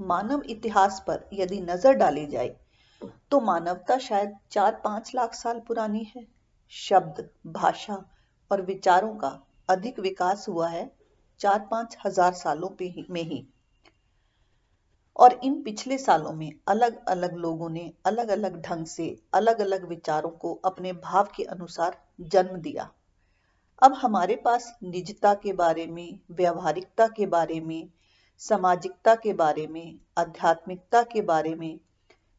मानव इतिहास पर यदि नज़र डाली जाए तो मानवता शायद चार पाँच लाख साल पुरानी है। शब्द, भाषा और विचारों का अधिक विकास हुआ है चार पाँच हज़ार सालों में ही। और इन पिछले सालों में अलग अलग लोगों ने अलग अलग ढंग से अलग अलग विचारों को अपने भाव के अनुसार जन्म दिया। अब हमारे पास निजता के बारे में, व्यवहारिकता के बारे में सामाजिकता के बारे में, आध्यात्मिकता के बारे में,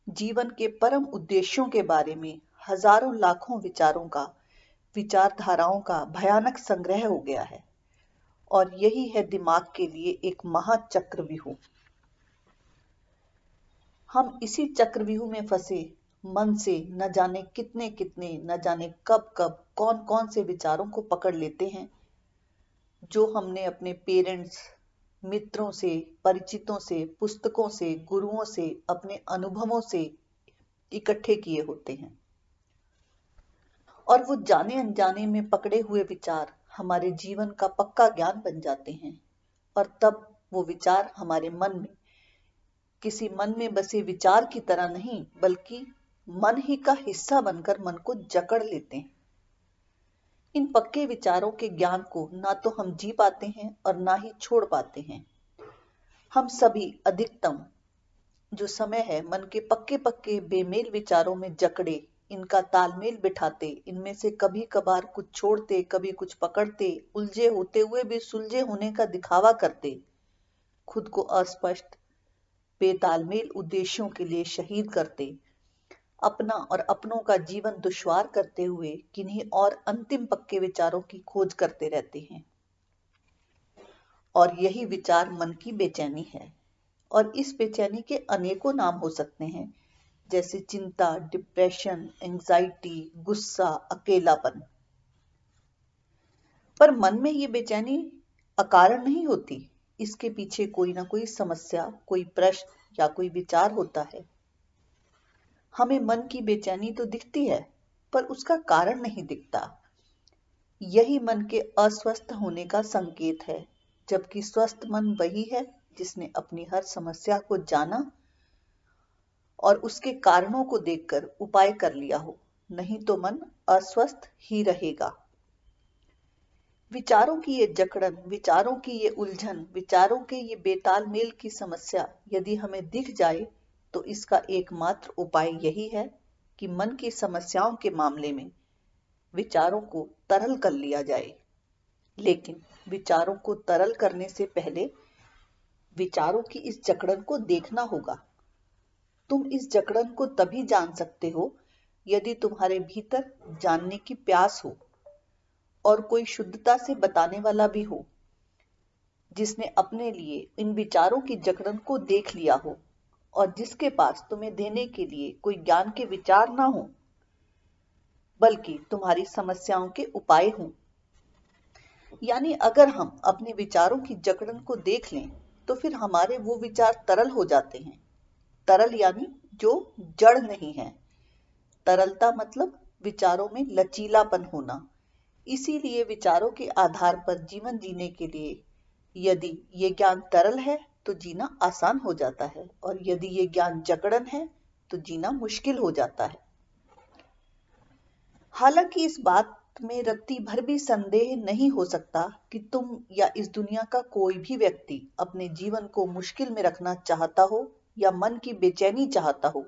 जीवन के परम उद्देश्यों के बारे में हज़ारों लाखों विचारों का, विचारधाराओं का भयानक संग्रह हो गया है। और यही है दिमाग के लिए एक महाचक्रव्यूह। हम इसी चक्रव्यूह में फंसे, मन से न जाने कितने कितने, न जाने कब कब कौन कौन से विचारों को पकड़ लेते हैं, जो हमने अपने पेरेंट्स मित्रों से, परिचितों से, पुस्तकों से, गुरुओं से, अपने अनुभवों से इकट्ठे किए होते हैं। और वो जाने अनजाने में पकड़े हुए विचार हमारे जीवन का पक्का ज्ञान बन जाते हैं। और तब वो विचार हमारे मन में, किसी मन में बसे विचार की तरह नहीं, बल्कि मन ही का हिस्सा बनकर मन को जकड़ लेते हैं। इन पक्के विचारों के ज्ञान को ना तो हम जी पाते हैं और ना ही छोड़ पाते हैं। हम सभी अधिकतम, जो समय है, मन के पक्के पक्के बेमेल विचारों में जकड़े, इनका तालमेल बिठाते, इनमें से कभी कभार कुछ छोड़ते कभी कुछ पकड़ते, उलझे होते हुए भी सुलझे होने का दिखावा करते। खुद को अस्पष्ट, बेतालमेल उद्देश्यों के लिए शहीद करते। अपना और अपनों का जीवन दुश्वार करते हुए किन्हीं और अंतिम पक्के विचारों की खोज करते रहते हैं। और यही विचार मन की बेचैनी है। और इस बेचैनी के अनेकों नाम हो सकते हैं, जैसे चिंता, डिप्रेशन एंजाइटी गुस्सा, अकेलापन। पर मन में ये बेचैनी अकारण नहीं होती। इसके पीछे कोई ना कोई समस्या, कोई प्रश्न या कोई विचार होता है। हमें मन की बेचैनी तो दिखती है, पर उसका कारण नहीं दिखता। यही मन के अस्वस्थ होने का संकेत है, जबकि स्वस्थ मन वही है जिसने अपनी हर समस्या को जाना और उसके कारणों को देखकर उपाय कर लिया हो, नहीं तो मन अस्वस्थ ही रहेगा। विचारों की ये जकड़न, विचारों की ये उलझन, विचारों के ये बेतालमेल की समस्या यदि हमें दिख जाए तो इसका एकमात्र उपाय यही है कि मन की समस्याओं के मामले में विचारों को तरल कर लिया जाए। लेकिन विचारों को तरल करने से पहले विचारों की इस जकड़न को देखना होगा। तुम इस जकड़न को तभी जान सकते हो यदि तुम्हारे भीतर जानने की प्यास हो और कोई शुद्धता से बताने वाला भी हो जिसने अपने लिए इन विचारों की जकड़न को देख लिया हो। और जिसके पास तुम्हें देने के लिए कोई ज्ञान के विचार ना हो, बल्कि तुम्हारी समस्याओं के उपाय हों। यानी अगर हम अपने विचारों की जकड़न को देख लें तो फिर हमारे वो विचार तरल हो जाते हैं। तरल यानी जो जड़ नहीं है। तरलता मतलब विचारों में लचीलापन होना। इसीलिए विचारों के आधार पर जीवन जीने के लिए यदि ये ज्ञान तरल है तो जीना आसान हो जाता है और यदि ये ज्ञान जकड़न है तो जीना मुश्किल हो जाता है। हालाँकि इस बात में रत्ती भर भी संदेह नहीं हो सकता कि तुम या इस दुनिया का कोई भी व्यक्ति अपने जीवन को मुश्किल में रखना चाहता हो, या मन की बेचैनी चाहता हो,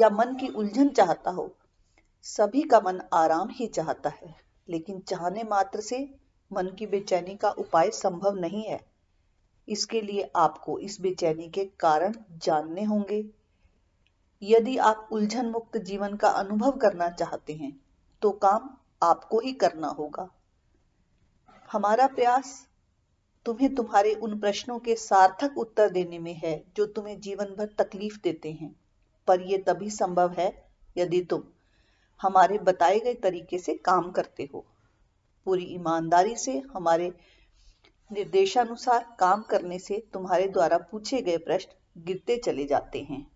या मन की उलझन चाहता हो, सभी का मन आराम ही चाहता है। लेकिन चाहने मात्र से मन की बेचैनी का उपाय संभव नहीं है। इसके लिए आपको इस बेचैनी के कारण जानने होंगे। यदि आप उलझन मुक्त जीवन का अनुभव करना चाहते हैं तो काम आपको ही करना होगा। हमारा प्रयास तुम्हें तुम्हारे उन प्रश्नों के सार्थक उत्तर देने में है, जो तुम्हें जीवन भर तकलीफ़ देते हैं। पर यह तभी संभव है, यदि तुम हमारे बताए गए तरीके से काम करते हो। पूरी ईमानदारी से हमारे निर्देशानुसार काम करने से तुम्हारे द्वारा पूछे गए प्रश्न गिरते चले जाते हैं।